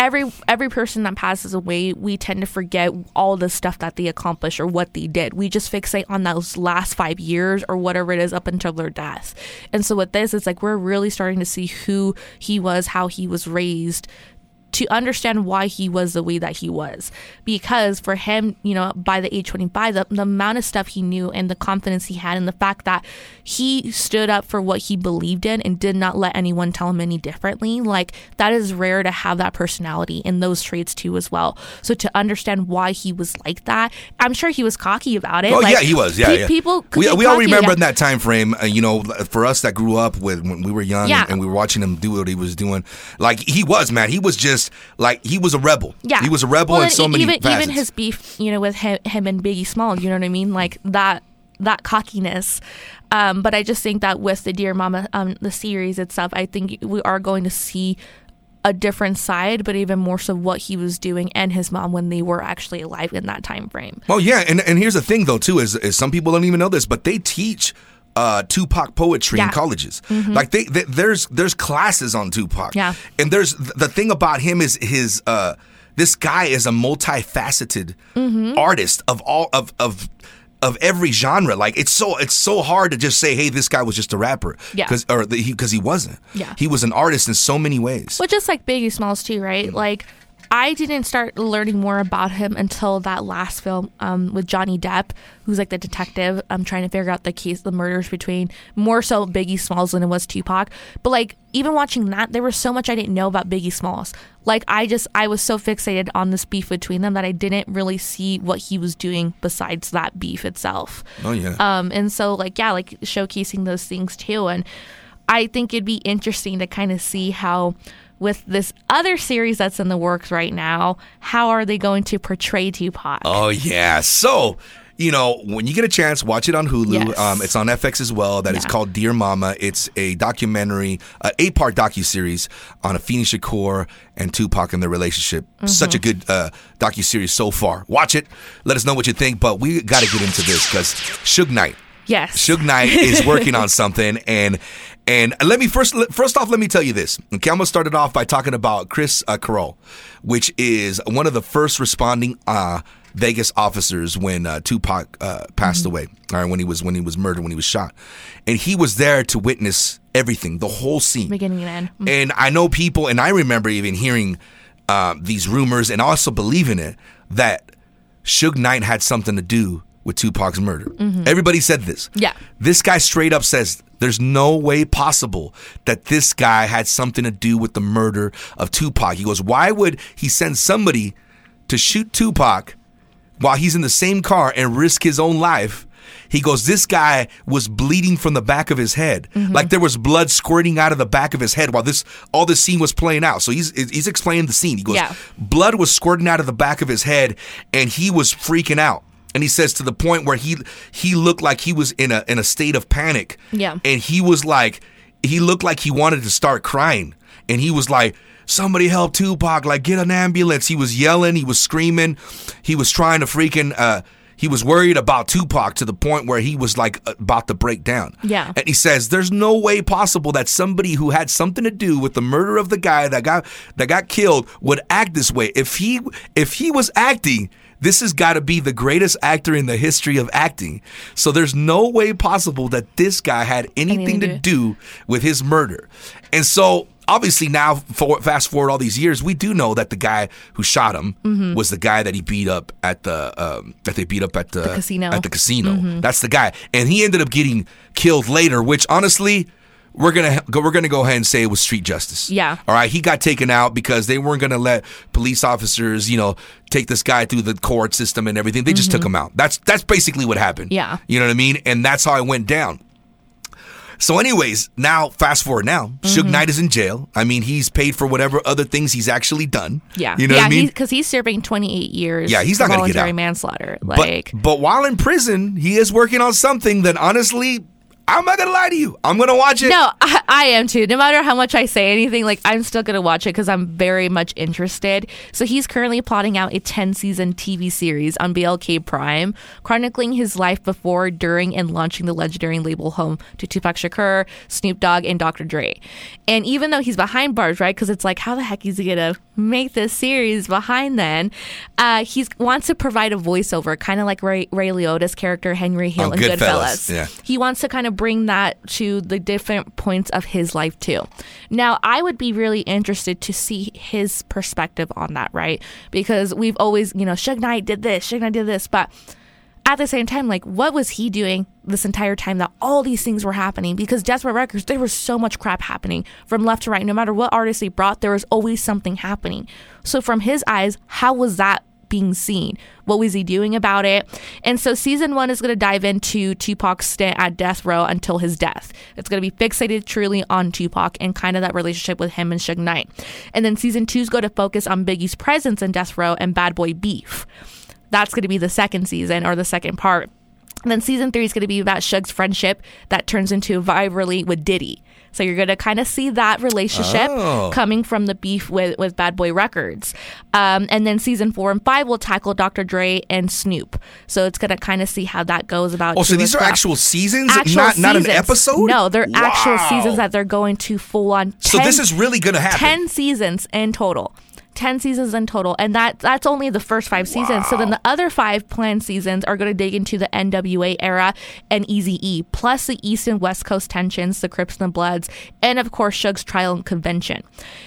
S4: every every person that passes away, we tend to forget all the stuff that they accomplished or what they did. We just fixate on those last five years or whatever it is up until their death. And so with this, it's like we're really starting to see who he was, how he was raised, to understand why he was the way that he was. Because for him, you know, by the age 25, the, the amount of stuff he knew and the confidence he had and the fact that he stood up for what he believed in and did not let anyone tell him any differently, like that is rare to have that personality and those traits too as well. So to understand why he was like that, I'm sure he was cocky about it.
S3: Oh
S4: Like,
S3: yeah, he was. Yeah,
S4: pe-
S3: yeah.
S4: People,
S3: we, we all remember
S4: yeah.
S3: in that time frame. Uh, you know, for us that grew up with when we were young
S4: Yeah.
S3: and we were watching him do what he was doing, like he was man. He was just like he was a rebel.
S4: Yeah,
S3: he was a rebel
S4: Well,
S3: in
S4: and
S3: so many
S4: even
S3: facets.
S4: even his beef, you know, with him, him and Biggie Small. You know what I mean? Like that that cockiness. Um, but I just think that with the Dear Mama, um, the series itself, I think we are going to see a different side, but even more so what he was doing and his mom when they were actually alive in that time frame.
S3: Well, yeah, and and here's the thing though too is, is some people don't even know this, but they teach uh, Tupac poetry in
S4: Yeah. Mm-hmm.
S3: colleges. Like they, they there's there's classes on Tupac.
S4: Yeah.
S3: and there's the thing about him is his uh this guy is a multifaceted
S4: Mm-hmm.
S3: artist of all of of of every genre. Like it's so it's so hard to just say, hey, this guy was just a rapper.
S4: Yeah.
S3: Because or the, he because he wasn't.
S4: Yeah.
S3: He was an artist in so many ways.
S4: Well, just like Biggie Smalls too, right? Like I didn't start learning more about him until that last film um, with Johnny Depp, who's like the detective. I'm trying to figure out the case, the murders between more so Biggie Smalls than it was Tupac. But like even watching that, there was so much I didn't know about Biggie Smalls. Like I just I was so fixated on this beef between them that I didn't really see what he was doing besides that beef itself.
S3: Oh yeah.
S4: Um, and so like yeah, like showcasing those things too. And I think it'd be interesting to kind of see how with this other series that's in the works right now, how are they going to portray Tupac?
S3: Oh yeah. So, you know, when you get a chance, watch it on Hulu.
S4: Yes.
S3: Um, it's on FX as well. That is
S4: Yeah.
S3: called Dear Mama. It's a documentary, uh, eight-part docu series on a Afeni Shakur and Tupac and their relationship.
S4: Mm-hmm.
S3: Such a good uh, docu series so far. Watch it. Let us know what you think. But we got to get into this because Suge Knight.
S4: yes.
S3: Suge Knight is working on <laughs> something, and and let me first first off, let me tell you this. Okay, I'm gonna start it off by talking about Chris uh, Carroll, which is one of the first responding uh, Vegas officers when uh, Tupac uh, passed away, or when he was when he was murdered, when he was shot, and he was there to witness everything, the whole scene.
S4: beginning and end.
S3: And I know people, and I remember even hearing uh, these rumors and also believing it that Suge Knight had something to do with Tupac's murder. Everybody said this.
S4: Mm-hmm. Yeah.
S3: This guy straight up says there's no way possible that this guy had something to do with the murder of Tupac. He goes, why would he send somebody to shoot Tupac while he's in the same car and risk his own life? He goes, this guy was bleeding from the back of his head,
S4: Mm-hmm.
S3: like there was blood squirting out of the back of his head while this all this scene was playing out. So he's he's explaining the scene. He goes,
S4: Yeah.
S3: blood was squirting out of the back of his head, and he was freaking out. And he says to the point where he he looked like he was in a in a state of panic.
S4: Yeah.
S3: And he was like, he looked like he wanted to start crying, and he was like. Somebody help Tupac! Like, get an ambulance. He was yelling. He was screaming. He was trying to freaking. Uh, he was worried about Tupac to the point where he was like about to break down.
S4: Yeah.
S3: And he says, "There's no way possible that somebody who had something to do with the murder of the guy that got that got killed would act this way. If he if he was acting." This has got to be the greatest actor in the history of acting. So there's no way possible that this guy had anything to do with his murder. And so obviously now for, fast forward all these years, we do know that the guy who shot him
S4: Mm-hmm.
S3: was the guy that he beat up at the um, that they beat up at the,
S4: casino. Mm-hmm.
S3: At the casino. That's the guy. And he ended up getting killed later, which honestly we're gonna go, we're gonna go ahead and say it was street justice.
S4: Yeah.
S3: All right. He got taken out because they weren't gonna let police officers, you know, take this guy through the court system and everything. They just took him out. That's that's basically what happened.
S4: Mm-hmm. Yeah.
S3: You know what I mean? And that's how it went down. So, anyways, now fast forward now, Suge
S4: Mm-hmm.
S3: Knight is in jail. I mean, he's paid for whatever other things he's actually done.
S4: Yeah.
S3: You know
S4: yeah,
S3: what I mean?
S4: because he's, serving 28 years.
S3: Yeah, he's not gonna get
S4: voluntary
S3: out.
S4: manslaughter.
S3: But,
S4: Like,
S3: but while in prison, he is working on something that honestly, I'm not gonna lie to you. I'm gonna watch it.
S4: no, <laughs> I, I am too. No matter how much I say anything, like I'm still gonna watch it because I'm very much interested. So he's currently plotting out a 10 season TV series on BLK Prime, chronicling his life before, during, and launching the legendary label home to Tupac Shakur, Snoop Dogg, and Dr. Dre. And even though he's behind bars, right? Because it's like, how the heck is he gonna make this series behind then? Uh, he wants to provide a voiceover, kind of like Ray, Ray Liotta's character Henry Hill
S3: Oh,
S4: in
S3: Goodfellas,
S4: Goodfellas.
S3: yeah.
S4: He wants to kind of bring that to the different points of his life too. Now, I would be really interested to see his perspective on that, right? Because we've always, you know, Suge Knight did this, Suge Knight did this, but at the same time, like, what was he doing this entire time that all these things were happening? Because Death Row Records, there was so much crap happening from left to right. No matter what artist they brought, there was always something happening. So, from his eyes, how was that being seen? What was he doing about it? And so, season one is going to dive into Tupac's stint at Death Row until his death. It's going to be fixated truly on Tupac and kind of that relationship with him and Suge Knight. And then, season two is going to focus on Biggie's presence in Death Row and Bad Boy Beef that's going to be the second season or the second part. And then season three is going to be about Suge's friendship that turns into rivalry with Diddy. So you're going to kind of see that relationship
S3: Oh.
S4: coming from the beef with, with Bad Boy Records. Um, and then season four and five will tackle Dr. Dre and Snoop. So it's going to kind of see how that goes about.
S3: Oh, so these are actual seasons,
S4: Actual
S3: not not an episode.
S4: No, they're actual seasons that they're going to full on.
S3: So this is really gonna happen.
S4: 10 seasons in total. 10 seasons in total and that that's only the first 5 seasons. So then the other 5 planned seasons are going to dig into the NWA era and Easy E plus the East and West Coast tensions, the Crips and the Bloods, and of course Suge's trial and convention.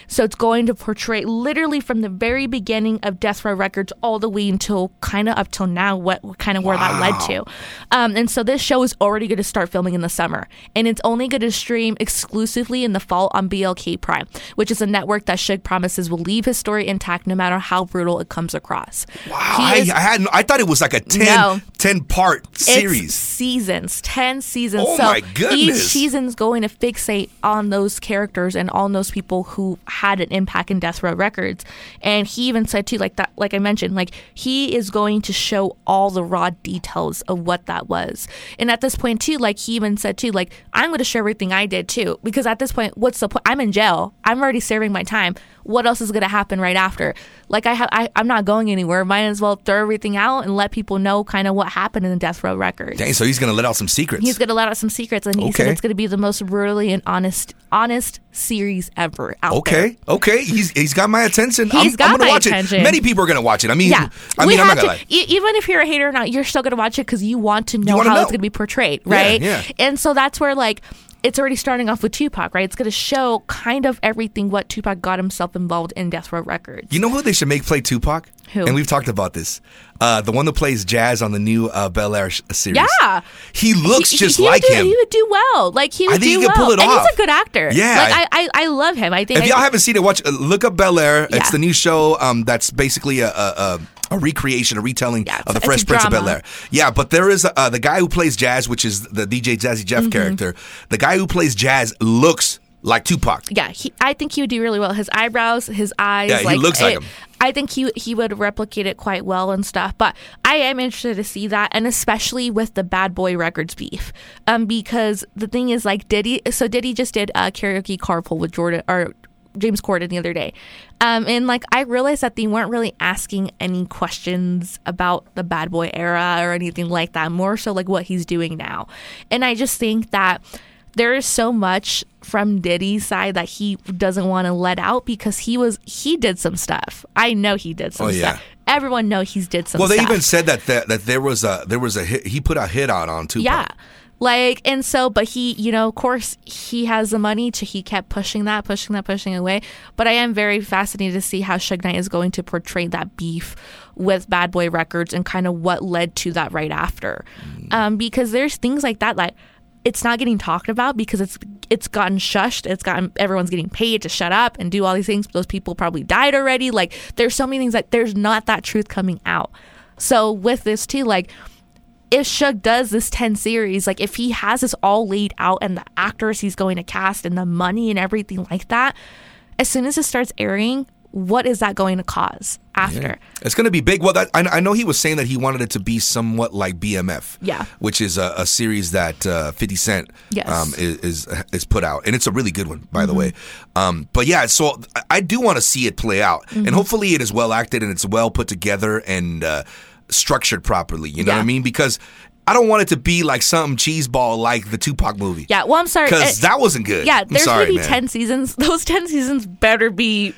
S4: So it's going to portray literally from the very beginning of Death Row Records all the way until kind of up till now what kind of where that led to. Um, and so this show is already going to start filming in the summer and it's only going to stream exclusively in the fall on BLK Prime, which is a network that Suge promises will leave his story intact no matter how brutal it comes across.
S3: Wow, I,
S4: is-
S3: I had I thought it was like a 10,
S4: No.
S3: 10 part series.
S4: seasons, 10 seasons.
S3: Oh
S4: so
S3: my
S4: each season's going to fixate on those characters and on those people who had an impact in Death Row Records. And he even said too, like that, like I mentioned, like he is going to show all the raw details of what that was. And at this point too, like he even said too, like I'm going to share everything I did too, because at this point, what's the point? I'm in jail. I'm already serving my time. What else is going to happen right after? Like I have, I, I'm not going anywhere. Might as well throw everything out and let people know kind of what happened in the Death Row Records.
S3: Dang, so he's gonna let out some secrets.
S4: He's gonna let out some secrets, and he said it's gonna be the most brutally and honest, honest series ever out
S3: Okay, okay, he's he's got my attention. I'm,
S4: He's got
S3: I'm gonna
S4: my
S3: watch
S4: attention.
S3: it. Many people are gonna watch it. I mean,
S4: Yeah,
S3: I mean, I'm not gonna
S4: to.
S3: lie.
S4: e- even if you're a hater or not, you're still gonna watch it because you want to know how
S3: know.
S4: it's gonna be portrayed,
S3: Yeah,
S4: right?
S3: yeah.
S4: And so that's where like it's already starting off with Tupac, right? It's gonna show kind of everything what Tupac got himself involved in Death Row Records.
S3: You know who they should make play Tupac?
S4: Who?
S3: And we've talked about this. Uh, the one that plays Jazz on the new uh, Bel Air series.
S4: Yeah.
S3: he looks
S4: He-
S3: just
S4: he would
S3: like
S4: do,
S3: him.
S4: He would do well. Like he would
S3: think
S4: do
S3: he could
S4: well.
S3: pull it
S4: and
S3: off.
S4: he's a good actor.
S3: Yeah.
S4: Like I, I, I love him. I think.
S3: If
S4: I
S3: y'all haven't seen it, watch. Uh, look up Bel Air.
S4: Yeah.
S3: It's the new show. Um, that's basically a. a, a a recreation, a retelling
S4: Yeah,
S3: of the Fresh Prince of. Bel Air. Yeah, but there is uh, the guy who plays Jazz, which is the DJ Jazzy
S4: Mm-hmm.
S3: Jeff character. The guy who plays Jazz looks like Tupac.
S4: yeah, he, I think he would do really well. His eyebrows, his eyes.
S3: Yeah, he looks like
S4: it-
S3: him.
S4: I think he he would replicate it quite well and stuff. But I am interested to see that, and especially with the Bad Boy Records beef, um, because the thing is like Diddy. So Diddy just did a karaoke carpool with Jordan or. James Corden the other day. Um, and like I realized that they weren't really asking any questions about the bad boy era or anything like that, more so like what he's doing now. And I just think that there is so much from Diddy's side that he doesn't want to let out because he was he did some stuff. I know he did some
S3: Oh, yeah.
S4: stuff. Everyone know he's did some stuff.
S3: Well, they
S4: stuff.
S3: even said that, that that there was a there was a hit. He put a hit out on Tupac.
S4: Yeah. Like, and so, but he, you know, of course, he has the money to, he kept pushing that, pushing that, pushing away. But I am very fascinated to see how Suge Knight is going to portray that beef with Bad Boy Records and kind of what led to that right after. Um, because there's things like that, like, it's not getting talked about because it's it's gotten shushed. It's gotten everyone's getting paid to shut up and do all these things. Those people probably died already. Like there's so many things that there's not that truth coming out. So with this too, like if Suge does this 10 series, like if he has this all laid out and the actors he's going to cast and the money and everything like that, as soon as it starts airing, what is that going to cause after?
S3: It's going to be big. Well, that, I, I know he was saying that he wanted it to be somewhat like BMF.
S4: Yeah.
S3: Which is a, a series that uh, 50 Cent
S4: Yes.
S3: um, is, is is put out. And it's a really good one, by the way. Um, but yeah, so I- I do want to see it play out. And hopefully it is well acted and it's well put together and uh, structured properly. You know what I mean? Because I don't want it to be like something cheeseball like the Tupac movie.
S4: Yeah, well, I'm sorry.
S3: Because that wasn't good.
S4: yeah, there's
S3: sorry,
S4: gonna be
S3: man.
S4: ten seasons. <laughs> Those ten seasons better be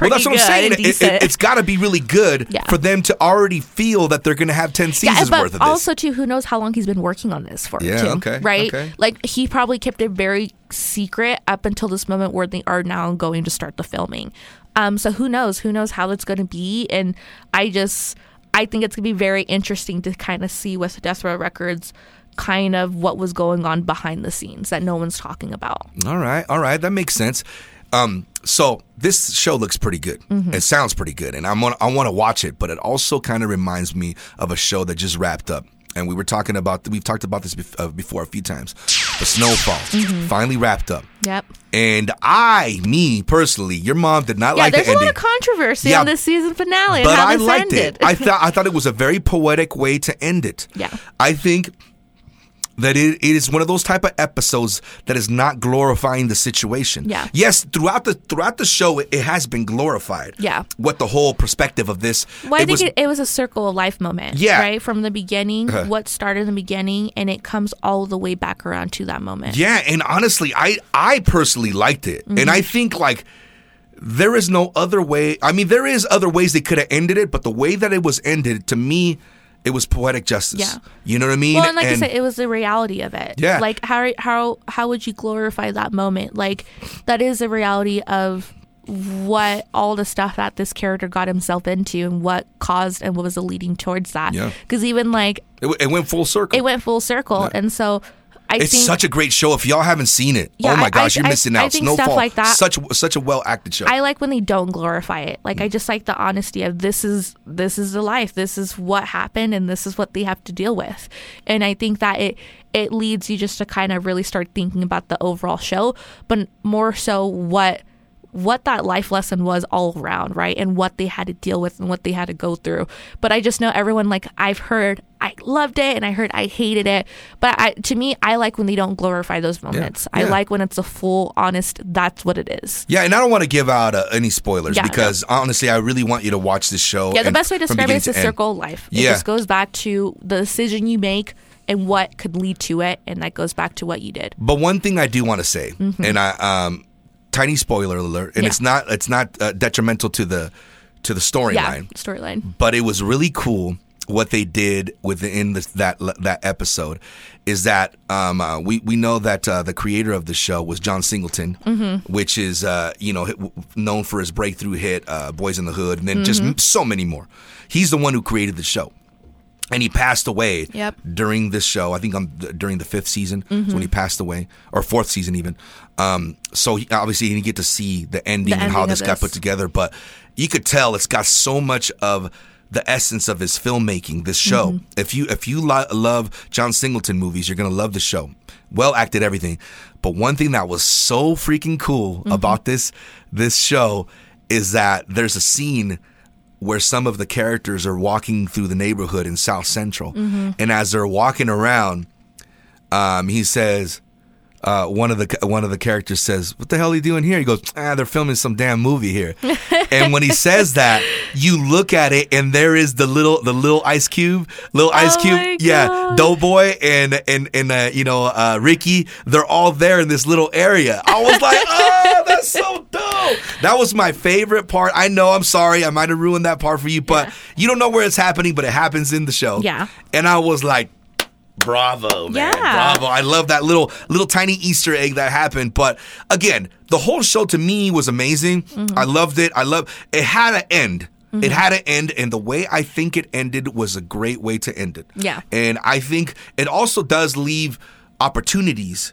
S3: Well, that's what I'm saying. It, has got to be really good
S4: Yeah.
S3: for them to already feel that they're going to have 10 seasons
S4: yeah, but
S3: worth of this.
S4: also too, who knows how long he's been working on this for?
S3: Yeah,
S4: too,
S3: okay,
S4: right?
S3: okay.
S4: Like he probably kept it very secret up until this moment where they are now going to start the filming. Um, so who knows? Who knows how it's going to be? And I just, I think it's going to be very interesting to kind of see with Death Records, kind of what was going on behind the scenes that no one's talking about.
S3: All right, all right, that makes sense. Um, so this show looks pretty good.
S4: Mm-hmm.
S3: It sounds pretty good, and I'm on, I want to watch it. But it also kind of reminds me of a show that just wrapped up, and we were talking about we've talked about this bef- uh, before a few times. The Snowfall
S4: Mm-hmm.
S3: finally wrapped up,
S4: Yep.
S3: and I, me personally, your mom did not
S4: Yeah,
S3: like
S4: there's
S3: the
S4: a lot of controversy
S3: Yeah.
S4: on this season finale and
S3: but I liked
S4: ended.
S3: it. I thought I thought it was a very poetic way to end it.
S4: Yeah.
S3: I think that it, it is one of those type of episodes that is not glorifying the situation.
S4: Yeah.
S3: Yes, throughout the throughout the show, it, it has been glorified.
S4: Yeah.
S3: What the whole perspective of this?
S4: Well, I think
S3: was,
S4: it, it was a circle of life moment.
S3: Yeah. Uh-huh.
S4: Right? From the beginning, what started in the beginning, and it comes all the way back around to that moment.
S3: Yeah, and honestly, I I personally liked it, and
S4: Mm-hmm.
S3: I think like. There is no other way. I mean, there is other ways they could have ended it, but the way that it was ended, to me, it was poetic justice.
S4: Yeah.
S3: You know what I mean?
S4: Well, and like I said, it was the reality of it.
S3: Yeah.
S4: Like how how how would you glorify that moment? Like that is the reality of what all the stuff that this character got himself into and what caused and what was the leading towards that.
S3: Yeah.
S4: Because even like
S3: it, w- it went full circle.
S4: it went full circle, and so I
S3: It's
S4: think
S3: such a great show. If y'all haven't seen it,
S4: Yeah,
S3: oh my
S4: I-
S3: gosh,
S4: I-
S3: you're
S4: I-
S3: missing
S4: I
S3: out.
S4: think stuff
S3: Snowfall,
S4: like that-
S3: such such a well acted show.
S4: I like when they don't glorify it. Like I mm. just like the honesty of this is this is the life. This is what happened and this is what they have to deal with. And I think that it it leads you just to kind of really start thinking about the overall show, but more so what what that life lesson was all around, right? And what they had to deal with and what they had to go through. But I just know everyone like I've heard I loved it and I heard I hated it. But I to me I like when they don't glorify those moments. I
S3: yeah.
S4: like when it's a full honest that's what it is.
S3: yeah, and I don't want to give out uh, any spoilers
S4: Yeah,
S3: because honestly, I really want you to watch this show.
S4: Yeah, the best way to describe it is the
S3: to
S4: circle of life. It
S3: Yeah.
S4: just goes back to the decision you make and what could lead to it, and that goes back to what you did.
S3: But one thing I do want to say, and I um, tiny spoiler alert, and.
S4: Yeah.
S3: it's not it's not uh, detrimental to the to the
S4: Yeah,
S3: storyline,
S4: storyline.
S3: but it was really cool what they did within this, that that episode is that um, uh, we we know that uh, the creator of the show was John Singleton,
S4: Mm-hmm.
S3: which is uh, you know known for his breakthrough hit uh, Boyz n the Hood, and then just
S4: Mm-hmm.
S3: m- so many more. He's the one who created the show. And he passed away
S4: Yep.
S3: during this show. I think um, during the fifth season
S4: Mm-hmm.
S3: when he passed away, or fourth season even. Um, so he, obviously he didn't get to see the ending
S4: The
S3: and how
S4: ending of
S3: this got put together, but you could tell it's got so much of the essence of his filmmaking. This show,
S4: Mm-hmm.
S3: if you if you lo- love John Singleton movies, you're gonna love the show. Well acted, everything. But one thing that was so freaking cool
S4: Mm-hmm.
S3: about this this show is that there's a scene where some of the characters are walking through the neighborhood in South Central,
S4: Mm-hmm.
S3: and as they're walking around, um, he says, uh, one of the one of the characters says, "What the hell are you doing here?" He goes, "Ah, they're filming some damn movie here." <laughs> and when he says that, you look at it, and there is the little the little Ice Cube, little Ice
S4: Oh
S3: Cube, yeah, Doughboy and and and uh, you know uh, Ricky. They're all there in this little area. I was like, <laughs> "Oh, that's so dope!" That was my favorite part. I know. I'm sorry, I might have ruined that part for you, but
S4: Yeah.
S3: you don't know where it's happening, but it happens in the show.
S4: Yeah.
S3: and I was like. Bravo, man.
S4: Yeah.
S3: Bravo. I love that little little tiny Easter egg that happened. But again, the whole show to me was amazing.
S4: Mm-hmm.
S3: I loved it. I love it had an end. It had an end, and the way I think it ended was a great way to end it.
S4: Yeah.
S3: And I think it also does leave opportunities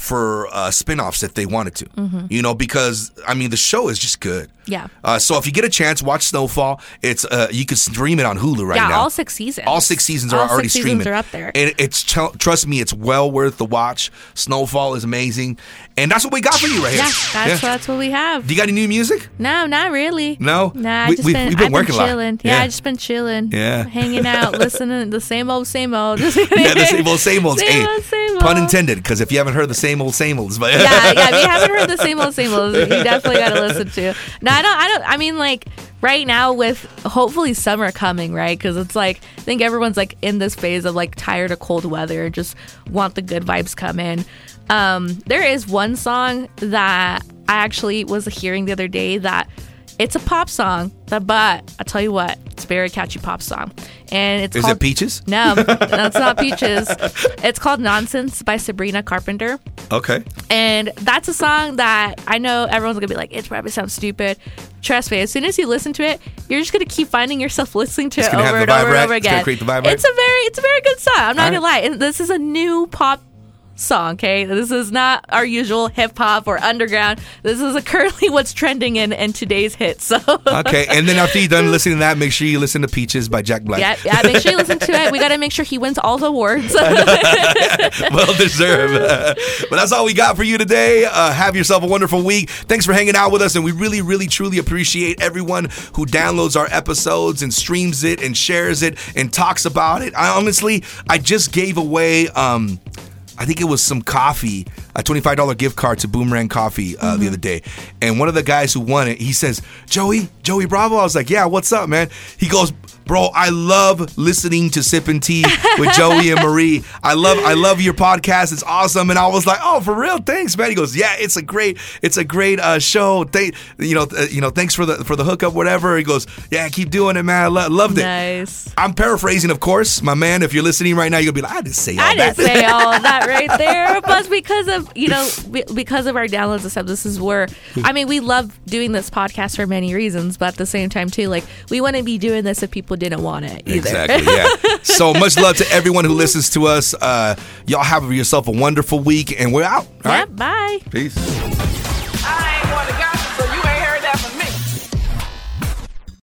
S3: for uh, spin-offs if they wanted to.
S4: Mm-hmm.
S3: You know, because I mean the show is just good.
S4: Yeah.
S3: Uh, so if you get a chance, watch Snowfall. It's uh, you can stream it on Hulu right now.
S4: yeah,
S3: now.
S4: all six seasons.
S3: All six seasons are
S4: All
S3: already
S4: six seasons
S3: streaming.
S4: are up there.
S3: and it's trust me, it's well worth the watch. Snowfall is amazing, and that's what we got for you right
S4: Yeah,
S3: here.
S4: that's that's what we have.
S3: Do you got any new music?
S4: No, not really.
S3: No?
S4: Nah, I
S3: We-
S4: just
S3: we-
S4: been,
S3: we've been
S4: I've
S3: working a
S4: been
S3: lot.
S4: chilling. Yeah,
S3: Yeah.
S4: I just been chilling.
S3: Yeah.
S4: hanging out, <laughs> listening to the same old, same old. <laughs>
S3: Yeah, the same old, same old.
S4: Same
S3: Hey,
S4: old, same
S3: Pun intended, because if you haven't heard the same old, same olds, but
S4: yeah, yeah. If you haven't heard the same old, same old, <laughs> you definitely got to listen to. No, I don't. I don't. I mean, like right now with hopefully summer coming, right? Because it's like I think everyone's like in this phase of like tired of cold weather, and just want the good vibes come in. Um, there is one song that I actually was hearing the other day that it's a pop song, but I tell you what, it's a very catchy pop song, and it's
S3: is
S4: called
S3: it Peaches?
S4: No, <laughs> that's not Peaches. It's called Nonsense by Sabrina Carpenter.
S3: Okay.
S4: And that's a song that I know everyone's gonna be like, it probably sounds stupid. Trust me, as soon as you listen to it, you're just gonna keep finding yourself listening to
S3: It's
S4: it over and over
S3: vibe
S4: and
S3: right?
S4: over
S3: It's
S4: again.
S3: create the vibe right?
S4: It's a very, it's a very good song. I'm not
S3: All
S4: gonna lie. And this is a new pop song. Okay, this is not our usual hip hop or underground. This is a currently <laughs> what's trending in in today's hit. So
S3: Okay. And then after you're done <laughs> listening to that, make sure you listen to Peaches by Jack Black.
S4: yeah, yeah. Make sure you listen to it. We gotta make sure he wins all the awards. <laughs>
S3: well deserved. but that's all we got for you today. Uh, have yourself a wonderful week. Thanks for hanging out with us, and we really, really, truly appreciate everyone who downloads our episodes and streams it and shares it and talks about it. I honestly, I just gave away. Um, I think it was some coffee, a twenty-five dollar gift card to Boomerang Coffee uh, the other day, and one of the guys who won it, he says, "Joey, Joey Bravo." I was like, "Yeah, what's up, man?" He goes, "Bro, I love listening to Sippin' Tea with Joey and Marie. I love, I love your podcast. It's awesome." And I was like, "Oh, for real? Thanks, man." He goes, "Yeah, it's a great, it's a great uh, show. Thank, you know, uh, you know, thanks for the for the hookup, whatever." He goes, "Yeah, keep doing it, man. I lo- loved it."
S4: nice.
S3: I'm paraphrasing, of course, my man. If you're listening right now, gonna be like, "I didn't say all
S4: I
S3: that."
S4: didn't say <laughs> all that right there, but because of you know because of our downloads and stuff, this is where I mean we love doing this podcast for many reasons, but at the same time too, like we wouldn't be doing this if people didn't want it either.
S3: Exactly. Yeah. <laughs> so much love to everyone who listens to us. Uh, y'all have yourself a wonderful week, and we're out. All
S4: yeah.
S3: right.
S4: Bye.
S3: Peace.